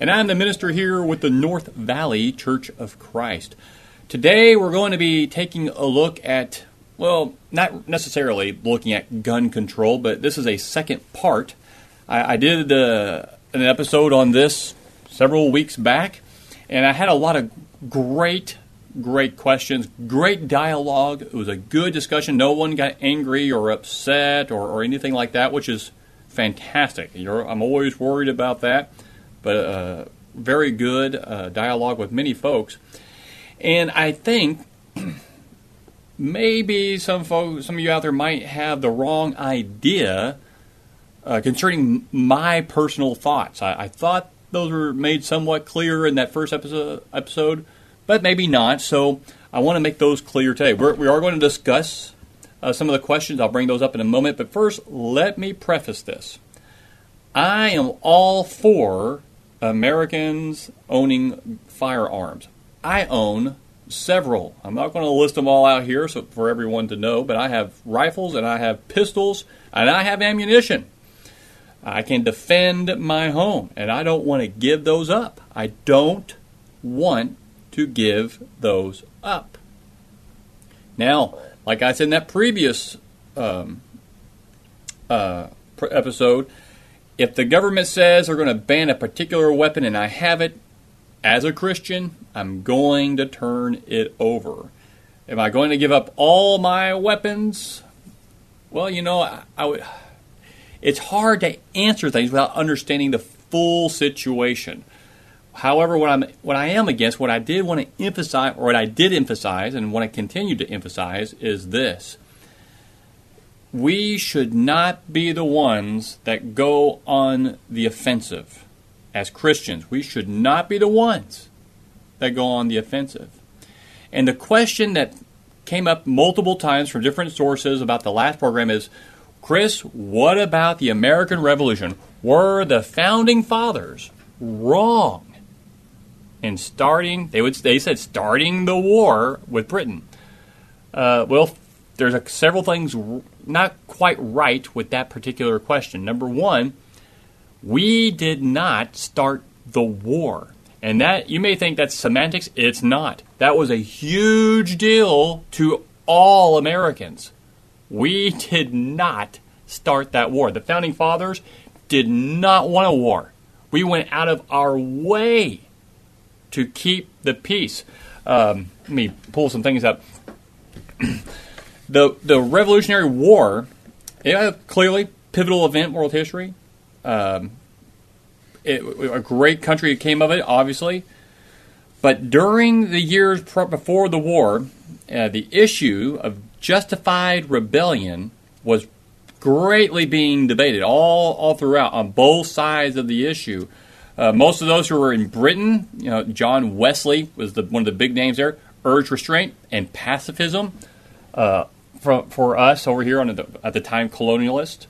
and I'm the minister here with the North Valley Church of Christ. Today, we're going to be taking a look at, well, not necessarily looking at gun control, but this is a second part. I, I did uh, an episode on this several weeks back, and I had a lot of great, great questions, great dialogue. It was a good discussion. No one got angry or upset or, or anything like that, which is fantastic. You're, I'm always worried about that, but uh, very good uh, dialogue with many folks. And I think maybe some folks, some of you out there might have the wrong idea uh, concerning my personal thoughts. I, I, thought those were made somewhat clear in that first episode, episode but maybe not. So I want to make those clear today. We're, we are going to discuss uh, some of the questions. I'll bring those up in a moment. But first, let me preface this. I am all for Americans owning firearms. I own several. I'm not going to list them all out here so for everyone to know, but I have rifles and I have pistols and I have ammunition. I can defend my home and I don't want to give those up. I don't want to give those up. Now, like I said in that previous um, uh, episode, if the government says they're going to ban a particular weapon and I have it, as a Christian, I'm going to turn it over. Am I going to give up all my weapons? Well, you know, I, I would. It's hard to answer things without understanding the full situation. However, what I'm what I am against, what I did want to emphasize, or what I did emphasize, and what I continue to emphasize, is this: we should not be the ones that go on the offensive as Christians. We should not be the ones that go on the offensive. And the question that came up multiple times from different sources about the last program is Chris, what about the American Revolution? Were the founding fathers wrong in starting? They would they said starting the war with Britain. Uh, well, there's a, several things not quite right with that particular question. Number one, we did not start the war. And that you may think that's semantics, it's not. That was a huge deal to all Americans. We did not start that war. The founding fathers did not want a war. We went out of our way to keep the peace. Um, let me pull some things up. the the Revolutionary War, yeah, clearly pivotal event in world history. Um, it, a great country came of it, obviously. But during the years before the war, uh, the issue of justified rebellion was greatly being debated all, all throughout on both sides of the issue. Uh, most of those who were in Britain, you know, John Wesley was the, one of the big names there, urged restraint and pacifism. Uh, for, for us over here the, at the time, colonialist,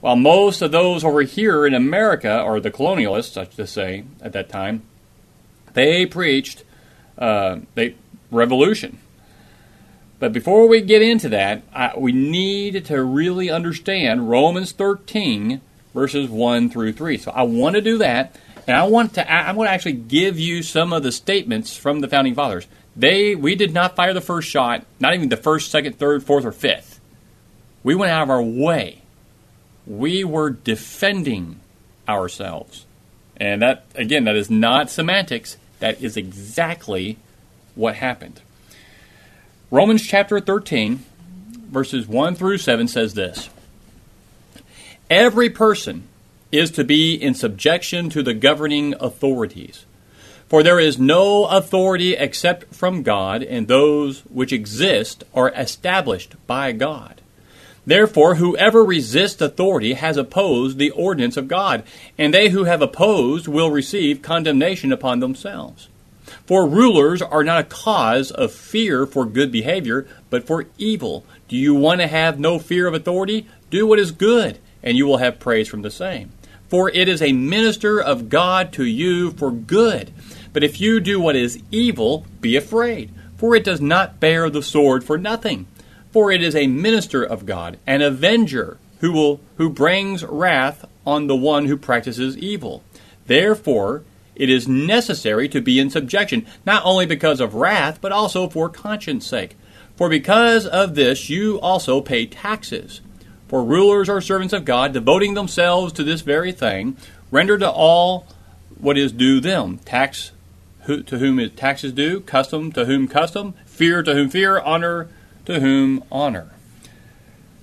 while most of those over here in America, or the colonialists, I should say, at that time, they preached uh, they revolution. But before we get into that, I, we need to really understand Romans 13 verses 1 through 3. So I want to do that, and I want to I want to actually give you some of the statements from the founding fathers. They we did not fire the first shot, not even the first, second, third, fourth, or fifth. We went out of our way we were defending ourselves. And that, again, that is not semantics. That is exactly what happened. Romans chapter 13, verses 1 through 7 says this Every person is to be in subjection to the governing authorities. For there is no authority except from God, and those which exist are established by God. Therefore, whoever resists authority has opposed the ordinance of God, and they who have opposed will receive condemnation upon themselves. For rulers are not a cause of fear for good behavior, but for evil. Do you want to have no fear of authority? Do what is good, and you will have praise from the same. For it is a minister of God to you for good. But if you do what is evil, be afraid, for it does not bear the sword for nothing. For it is a minister of God, an avenger, who will who brings wrath on the one who practices evil. Therefore, it is necessary to be in subjection, not only because of wrath, but also for conscience sake. For because of this you also pay taxes. For rulers are servants of God, devoting themselves to this very thing, render to all what is due them tax to whom is due, custom to whom custom, fear to whom fear, honor to whom honor.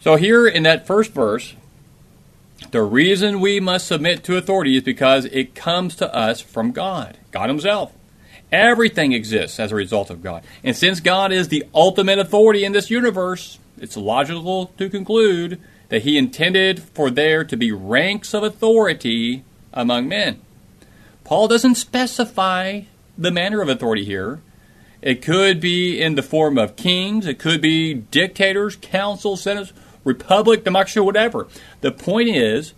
So, here in that first verse, the reason we must submit to authority is because it comes to us from God, God Himself. Everything exists as a result of God. And since God is the ultimate authority in this universe, it's logical to conclude that He intended for there to be ranks of authority among men. Paul doesn't specify the manner of authority here. It could be in the form of kings, it could be dictators, councils, senators, republic, democracy, whatever. The point is,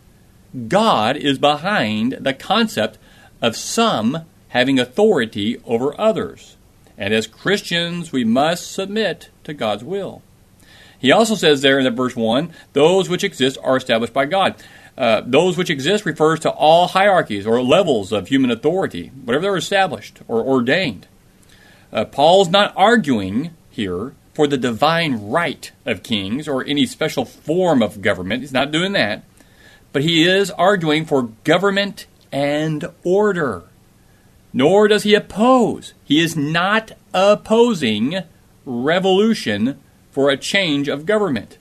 God is behind the concept of some having authority over others. And as Christians, we must submit to God's will. He also says there in the verse 1 those which exist are established by God. Uh, those which exist refers to all hierarchies or levels of human authority, whatever they're established or ordained. Uh, Paul's not arguing here for the divine right of kings or any special form of government. He's not doing that. But he is arguing for government and order. Nor does he oppose. He is not opposing revolution for a change of government.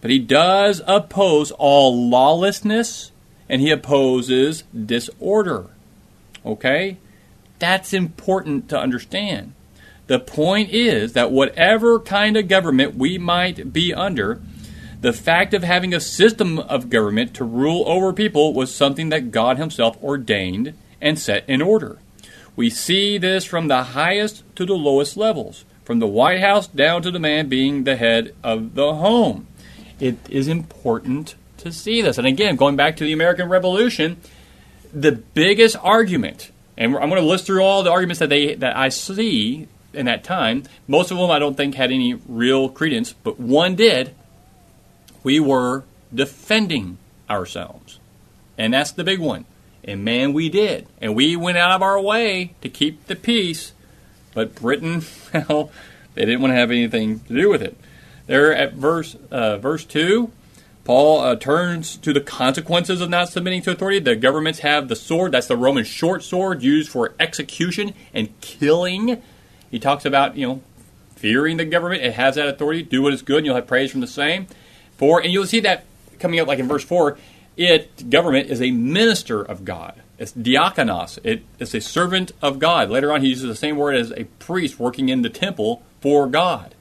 But he does oppose all lawlessness and he opposes disorder. Okay? That's important to understand. The point is that whatever kind of government we might be under, the fact of having a system of government to rule over people was something that God Himself ordained and set in order. We see this from the highest to the lowest levels, from the White House down to the man being the head of the home. It is important to see this. And again, going back to the American Revolution, the biggest argument, and I'm going to list through all the arguments that they that I see in that time. Most of them I don't think had any real credence, but one did. We were defending ourselves. And that's the big one. And man, we did. And we went out of our way to keep the peace. But Britain, well, they didn't want to have anything to do with it. There at verse uh, verse two, Paul uh, turns to the consequences of not submitting to authority. The governments have the sword. That's the Roman short sword used for execution and killing. He talks about, you know, fearing the government. It has that authority. Do what is good, and you'll have praise from the same. For, and you'll see that coming up like in verse 4, it, government, is a minister of God. It's diakonos. It, it's a servant of God. Later on, he uses the same word as a priest working in the temple for God.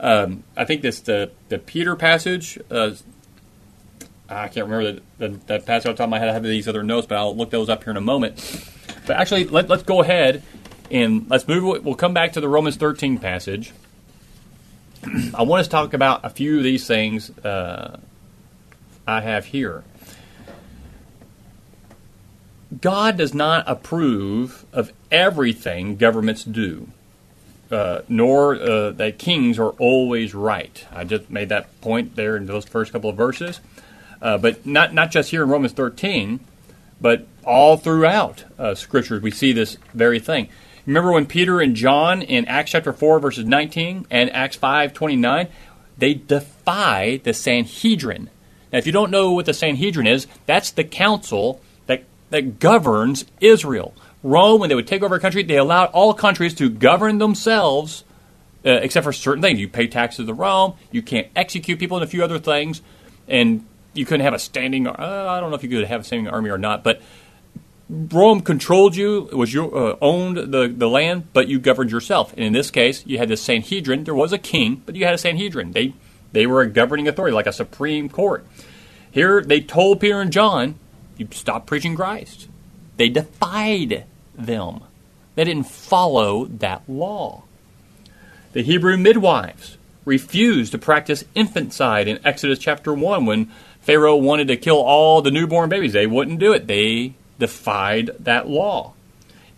Um, I think this the the Peter passage. Uh, I can't remember the, the, that passage off the top of my head. I have these other notes, but I'll look those up here in a moment. But actually, let, let's go ahead and let's move. We'll come back to the Romans 13 passage. I want us to talk about a few of these things uh, I have here. God does not approve of everything governments do, uh, nor uh, that kings are always right. I just made that point there in those first couple of verses. Uh, but not, not just here in Romans 13, but all throughout uh, Scriptures, we see this very thing. Remember when Peter and John in Acts chapter 4, verses 19 and Acts 5, 29, they defy the Sanhedrin. Now, if you don't know what the Sanhedrin is, that's the council that, governs Israel. Rome, when they would take over a country, they allowed all countries to govern themselves, uh, except for certain things. You pay taxes to Rome. You can't execute people and a few other things, and you couldn't have a standing. Uh, I don't know if you could have a standing army or not, but Rome controlled you, was your uh, owned the, the land, but you governed yourself. And in this case, you had the Sanhedrin. There was a king, but you had a Sanhedrin. They they were a governing authority, like a supreme court. Here, they told Peter and John, "You stop preaching Christ." They defied them. They didn't follow that law. The Hebrew midwives refused to practice infanticide in Exodus chapter 1 when Pharaoh wanted to kill all the newborn babies. They wouldn't do it. They defied that law.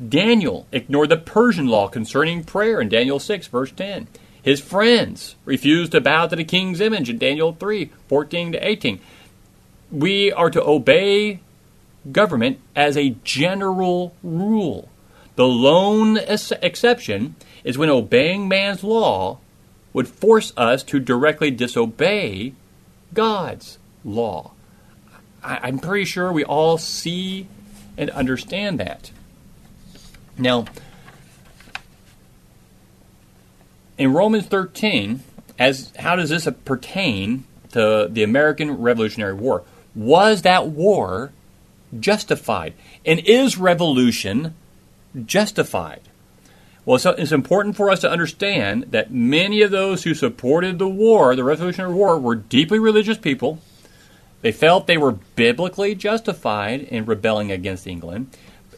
Daniel ignored the Persian law concerning prayer in Daniel 6, verse 10. His friends refused to bow to the king's image in Daniel 3, 14 to 18. We are to obey government as a general rule. The lone ex- exception is when obeying man's law would force us to directly disobey God's law. I, am pretty sure we all see and understand that. Now, in Romans 13, as how does this pertain to the American Revolutionary War? Was that war justified? And is revolution justified? Well, so it's important for us to understand that many of those who supported the war, the Revolutionary War, were deeply religious people they felt they were biblically justified in rebelling against England.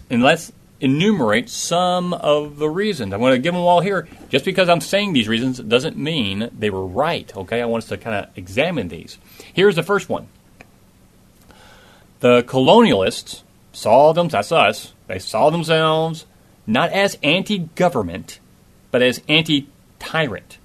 And let's enumerate some of the reasons. I'm going to give them all here. Just because I'm saying these reasons doesn't mean they were right. Okay, I want us to kind of examine these. Here's the first one. The colonialists saw them, that's us, they saw themselves not as anti government, but as anti tyrant.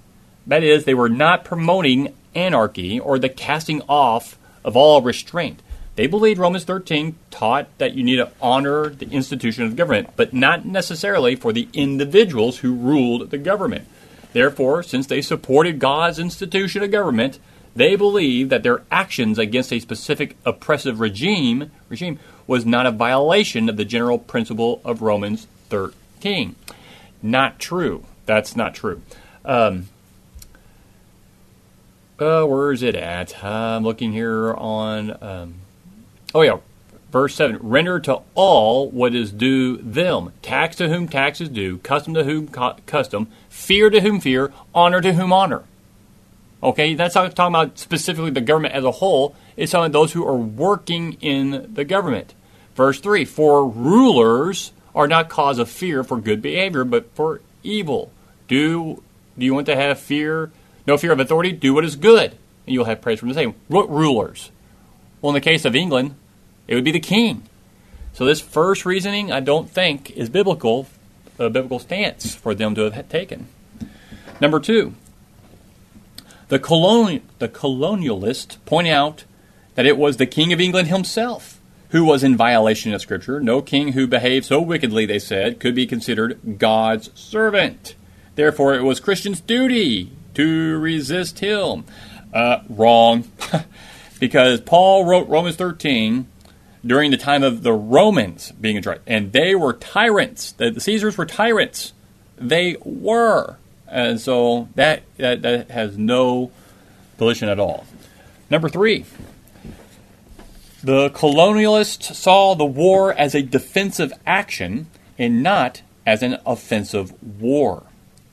That is, they were not promoting anarchy or the casting off of all restraint. They believed Romans 13 taught that you need to honor the institution of government, but not necessarily for the individuals who ruled the government. Therefore, since they supported God's institution of government, they believe that their actions against a specific oppressive regime regime was not a violation of the general principle of Romans 13. Not true. That's not true. Um, uh, where is it at? I'm looking here on. Um, oh yeah, verse seven. Render to all what is due them. Tax to whom tax is due. Custom to whom custom. Fear to whom fear. Honor to whom honor. Okay, that's not talking about specifically the government as a whole. It's talking about those who are working in the government. Verse three. For rulers are not cause of fear for good behavior, but for evil. Do do you want to have fear? No fear of authority, do what is good, and you'll have praise from the same. What rulers? Well, in the case of England, it would be the king. So this first reasoning, I don't think, is biblical, a biblical stance for them to have taken. Number two, the, colonial, the colonialists point out that it was the King of England himself who was in violation of Scripture. No king who behaved so wickedly, they said, could be considered God's servant. Therefore, it was Christians' duty to resist him. Uh, wrong. because Paul wrote Romans 13 during the time of the Romans being in charge, and they were tyrants. The Caesars were tyrants. They were. And so that, that, that has no volition at all. Number three, the colonialists saw the war as a defensive action and not as an offensive war.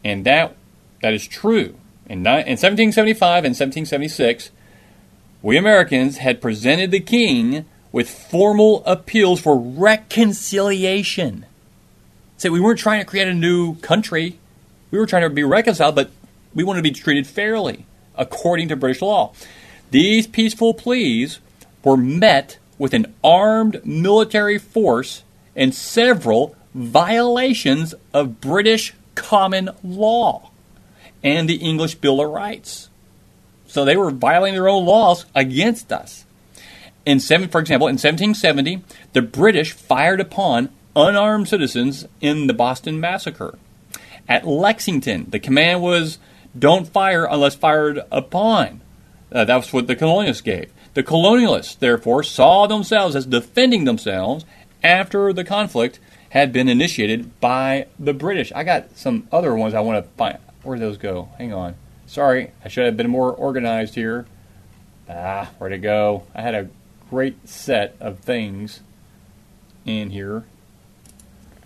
And that, that is true. In, 1775 and 1776, we Americans had presented the king with formal appeals for reconciliation. So we weren't trying to create a new country. We were trying to be reconciled, but we wanted to be treated fairly according to British law. These peaceful pleas were met with an armed military force and several violations of British common law and the English Bill of Rights. So they were violating their own laws against us. In seven, for example, in 1770, the British fired upon unarmed citizens in the Boston Massacre. At Lexington, the command was don't fire unless fired upon. Uh, that was what the colonialists gave. The colonialists, therefore, saw themselves as defending themselves after the conflict had been initiated by the British. I got some other ones I want to find. Where those go? Hang on. Sorry, I should have been more organized here. Ah, where'd it go? I had a great set of things in here.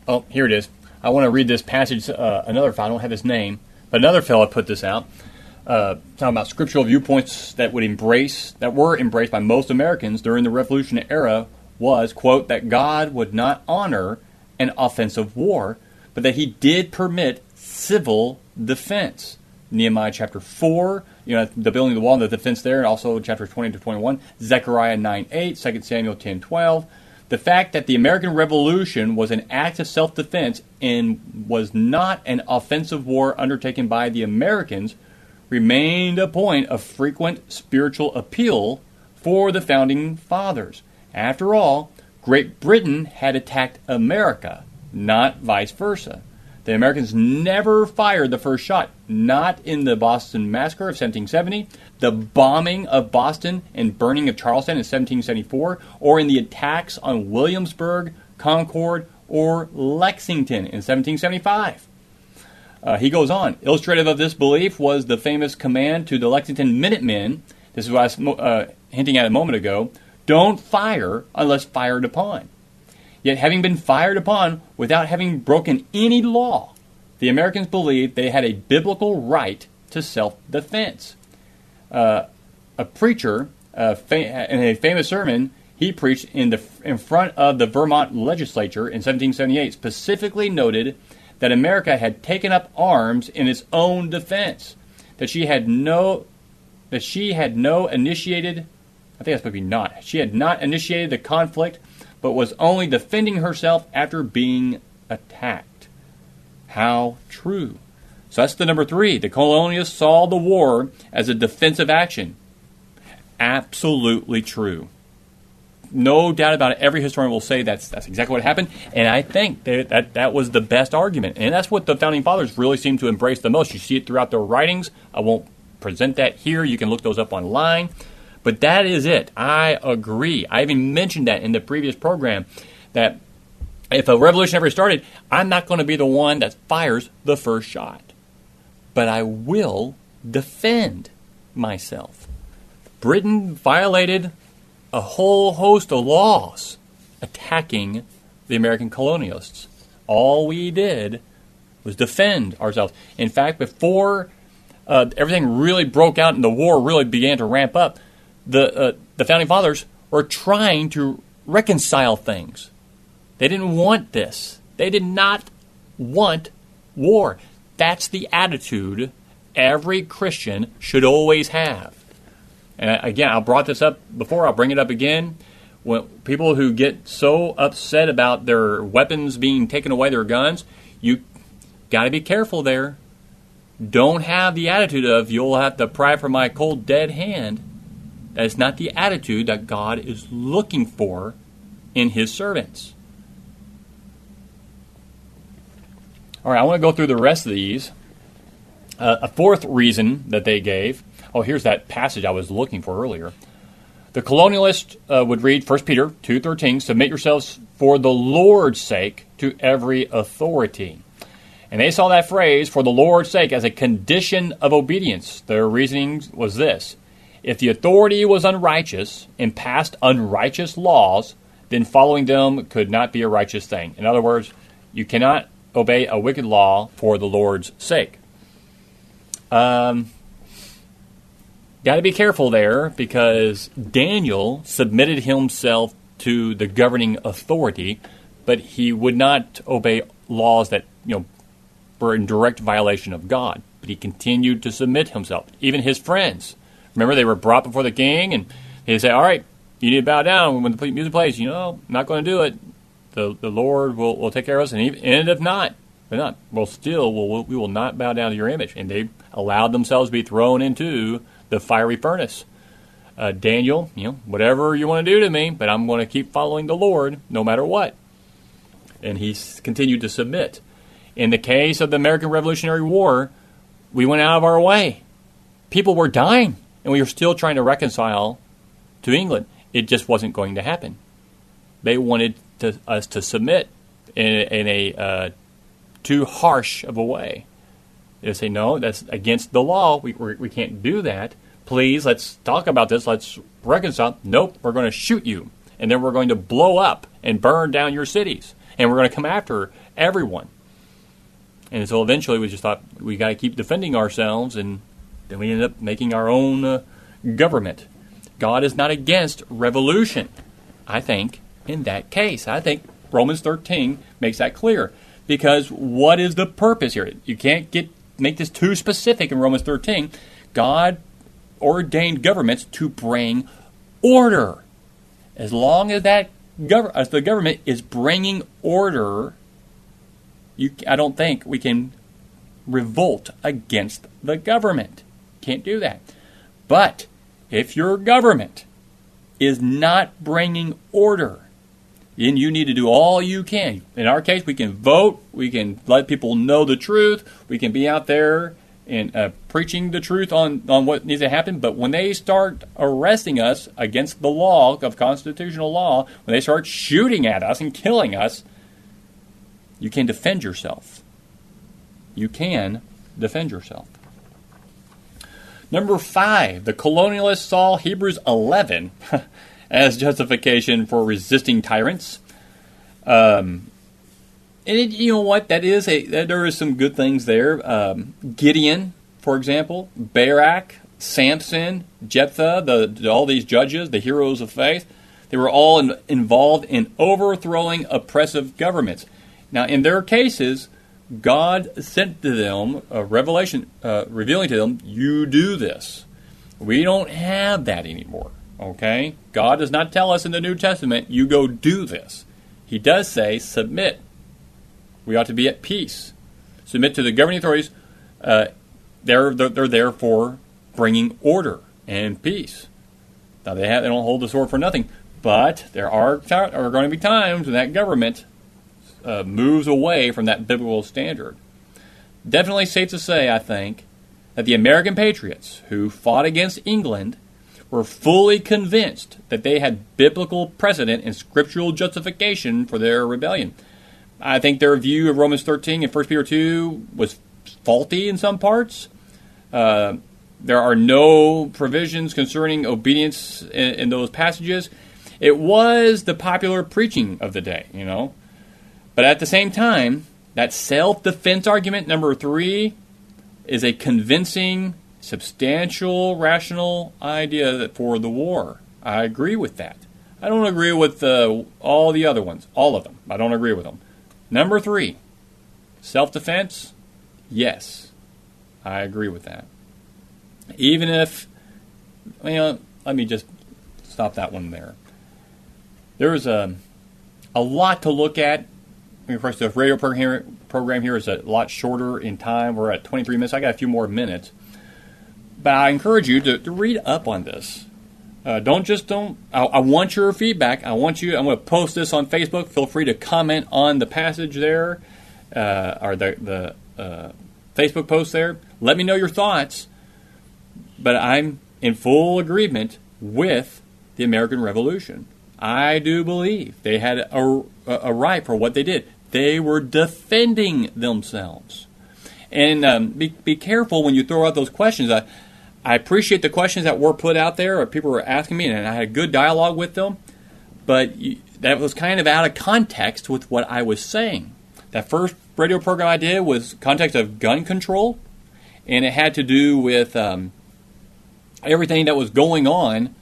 Oh, here it is. I want to read this passage. Uh, another fellow, I don't have his name, but another fellow put this out. Uh, talking about scriptural viewpoints that would embrace, that were embraced by most Americans during the Revolutionary era was, quote, that God would not honor an offensive war, but that he did permit civil defense. Nehemiah chapter 4, you know, the building of the wall and the defense there, and also chapter 20 to 21, Zechariah 9 8, 2 Samuel 10 12. The fact that the American Revolution was an act of self defense and was not an offensive war undertaken by the Americans remained a point of frequent spiritual appeal for the founding fathers. After all, Great Britain had attacked America, not vice versa. The Americans never fired the first shot, not in the Boston Massacre of 1770, the bombing of Boston and burning of Charleston in 1774, or in the attacks on Williamsburg, Concord, or Lexington in 1775. Uh, he goes on. Illustrative of this belief was the famous command to the Lexington Minutemen. This is what I was uh, hinting at a moment ago. Don't fire unless fired upon. Yet, having been fired upon without having broken any law, the Americans believed they had a biblical right to self defense. Uh, a preacher, uh, fa- in a famous sermon, he preached in, the, in front of the Vermont legislature in 1778, specifically noted that America had taken up arms in its own defense, that she had no, that she had no initiated, I think that's supposed to be not, she had not initiated the conflict but was only defending herself after being attacked. How true. So that's the number three. The colonialists saw the war as a defensive action. Absolutely true. No doubt about it. Every historian will say that's that's exactly what happened, and I think that, that that was the best argument, and that's what the founding fathers really seem to embrace the most. You see it throughout their writings. I won't present that here. You can look those up online. But that is it. I agree. I even mentioned that in the previous program that if a revolution ever started, I'm not going to be the one that fires the first shot. But I will defend myself. Britain violated a whole host of laws attacking the American colonialists. All we did was defend ourselves. In fact, before uh, everything really broke out and the war really began to ramp up, the uh, the founding fathers were trying to reconcile things. They didn't want this. They did not want war. That's the attitude every Christian should always have. And again, I brought this up before. I'll bring it up again. When people who get so upset about their weapons being taken away, their guns, you got to be careful there. Don't have the attitude of you'll have to pry for my cold dead hand that is not the attitude that God is looking for in His servants. All right, I want to go through the rest of these. Uh, a fourth reason that they gave. Oh, here's that passage I was looking for earlier. The colonialist uh, would read 1 Peter 2:13, "Submit yourselves for the Lord's sake to every authority." And they saw that phrase "for the Lord's sake" as a condition of obedience. Their reasoning was this: if the authority was unrighteous and passed unrighteous laws, then following them could not be a righteous thing. In other words, you cannot obey a wicked law for the Lord's sake. Um, Got to be careful there because Daniel submitted himself to the governing authority, but he would not obey laws that you know were in direct violation of God. But he continued to submit himself. Even his friends Remember, they were brought before the king, and he say, "All right, you need to bow down when the music plays." You know, I'm not going to do it. The the Lord will, will take care of us, and, even, and if not, but not, well, still, we'll, we will not bow down to your image. And they allowed themselves to be thrown into the fiery furnace. Uh, Daniel, you know, whatever you want to do to me, but I'm going to keep following the Lord no matter what. And he continued to submit. In the case of the American Revolutionary War, we went out of our way. People were dying and we were still trying to reconcile to England. It just wasn't going to happen. They wanted to, us to submit, in, in a uh, too harsh of a way. They say, no, that's against the law. We, we, we can't do that. Please, let's talk about this. Let's reconcile. Nope, we're going to shoot you. And then we're going to blow up and burn down your cities. And we're going to come after everyone. And so eventually we just thought we got to keep defending ourselves. And then we ended up making our own uh, government. God is not against revolution, I think, in that case. I think Romans 13 makes that clear. Because what is the purpose here? You can't get make this too specific in Romans 13. God ordained governments to bring order. As long as that gov- as the government is bringing order, you, I don't think we can revolt against the government. Can't do that. But if your government is not bringing order, then you need to do all you can. In our case, we can vote, we can let people know the truth, we can be out there and uh, preaching the truth on, on what needs to happen. But when they start arresting us against the law of constitutional law, when they start shooting at us and killing us, you can defend yourself. You can defend yourself. Number five, the colonialists saw Hebrews 11 as justification for resisting tyrants. Um, and it, you know what? That is a there is some good things there. Um, Gideon, for example, Barak, Samson, Jephthah, the, all these judges, the heroes of faith, they were all in, involved in overthrowing oppressive governments. Now, in their cases, God sent to them a revelation, uh, revealing to them, "You do this." We don't have that anymore. Okay, God does not tell us in the New Testament, "You go do this." He does say, "Submit." We ought to be at peace. Submit to the governing authorities. Uh, they're, they're, they're there for bringing order and peace. Now they have they don't hold the sword for nothing, but there are are going to be times when that government uh, moves away from that biblical standard. Definitely safe to say, I think, that the American patriots who fought against England were fully convinced that they had biblical precedent and scriptural justification for their rebellion. I think their view of Romans 13 and 1 Peter 2 was faulty in some parts. Uh, there are no provisions concerning obedience in, in, those passages. It was the popular preaching of the day, you know. But at the same time, that self defense argument, number three, is a convincing, substantial, rational idea for the war. I agree with that. I don't agree with uh, all the other ones, all of them. I don't agree with them. Number three, self defense. Yes, I agree with that. Even if, you know, let me just stop that one there. There's a, a lot to look at. Of course, the radio program here, program here is a lot shorter in time. We're at 23 minutes. I got a few more minutes. But I encourage you to, to read up on this. Uh, don't just don't. I, I, want your feedback. I want you. I'm going to post this on Facebook. Feel free to comment on the passage there, uh, or the the uh, Facebook post there. Let me know your thoughts. But I'm in full agreement with the American Revolution. I do believe they had a, a right for what they did. They were defending themselves. And um, be, be careful when you throw out those questions. I, I appreciate the questions that were put out there, or people were asking me, and I had good dialogue with them. But you, that was kind of out of context with what I was saying. That first radio program I did was context of gun control, and it had to do with um, everything that was going on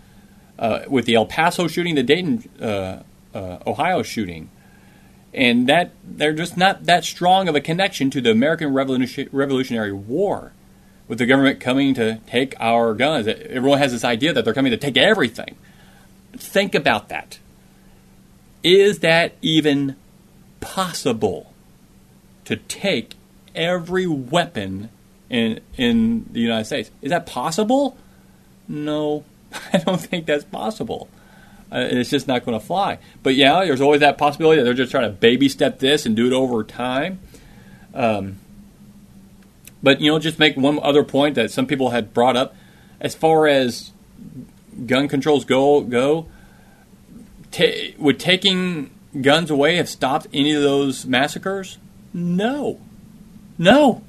uh, with the El Paso shooting, the Dayton, uh, uh, Ohio shooting, and that they're just not that strong of a connection to the American Revolutionary War with the government coming to take our guns. Everyone has this idea that they're coming to take everything. Think about that. Is that even possible to take every weapon in in the United States? Is that possible? No, I don't think that's possible. Uh, it's just not going to fly. But yeah, there's always that possibility that they're just trying to baby step this and do it over time. Um, but you know, just make one other point that some people had brought up, as far as gun controls go go, t- with taking guns away have stopped any of those massacres? No. No.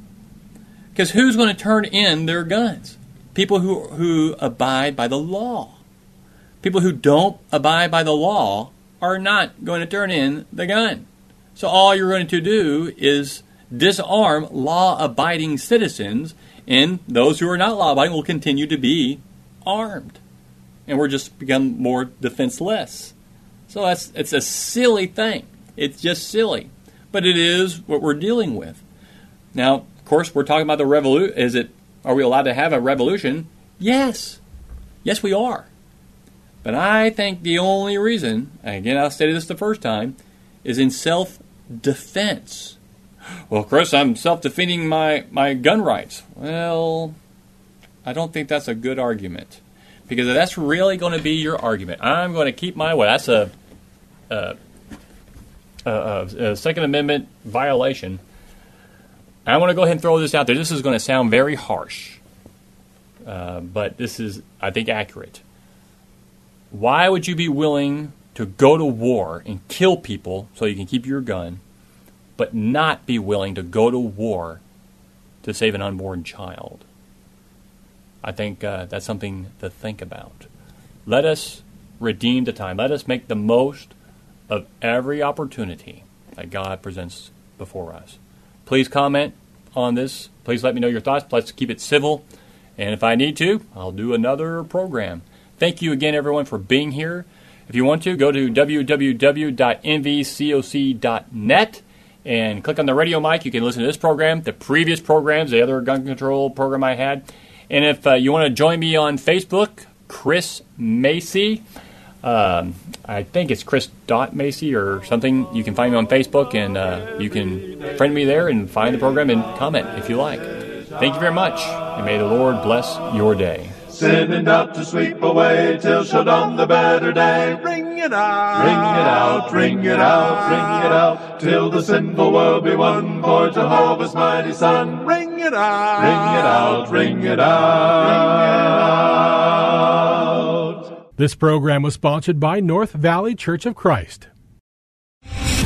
Because who's going to turn in their guns? People who, who abide by the law. People who don't abide by the law are not going to turn in the gun. So all you're going to do is disarm law abiding citizens, and those who are not law abiding will continue to be armed. And we're just become more defenseless. So that's it's a silly thing. It's just silly. But it is what we're dealing with. Now, of course, we're talking about the revolution. Is it are we allowed to have a revolution? Yes. Yes, we are. But I think the only reason, again, I stated this the first time, is in self defense. Well, Chris, I'm self defending my, my gun rights. Well, I don't think that's a good argument. Because that's really going to be your argument, I'm going to keep my way. That's a, a, a, a Second Amendment violation. I want to go ahead and throw this out there. This is going to sound very harsh, uh, but this is, I think, accurate. Why would you be willing to go to war and kill people so you can keep your gun, but not be willing to go to war to save an unborn child? I think uh, that's something to think about. Let us redeem the time. Let us make the most of every opportunity that God presents before us. Please comment on this. Please let me know your thoughts. Let's keep it civil. And if I need to, I'll do another program. Thank you again, everyone, for being here. If you want to, go to www.nvcoc.net and click on the radio mic. You can listen to this program, the previous programs, the other gun control program I had. And if uh, you want to join me on Facebook, Chris Macy, um, I think it's Chris Dot Macy or something. You can find me on Facebook, and uh, you can friend me there and find the program and comment if you like. Thank you very much, and may the Lord bless your day. Sending out to sweep away till shall dawn the better day. Ring it out, ring it out, ring it out, ring it out, till the sinful world be won for Jehovah's mighty Son. Ring it out, ring it out, ring it out. This program was sponsored by North Valley Church of Christ.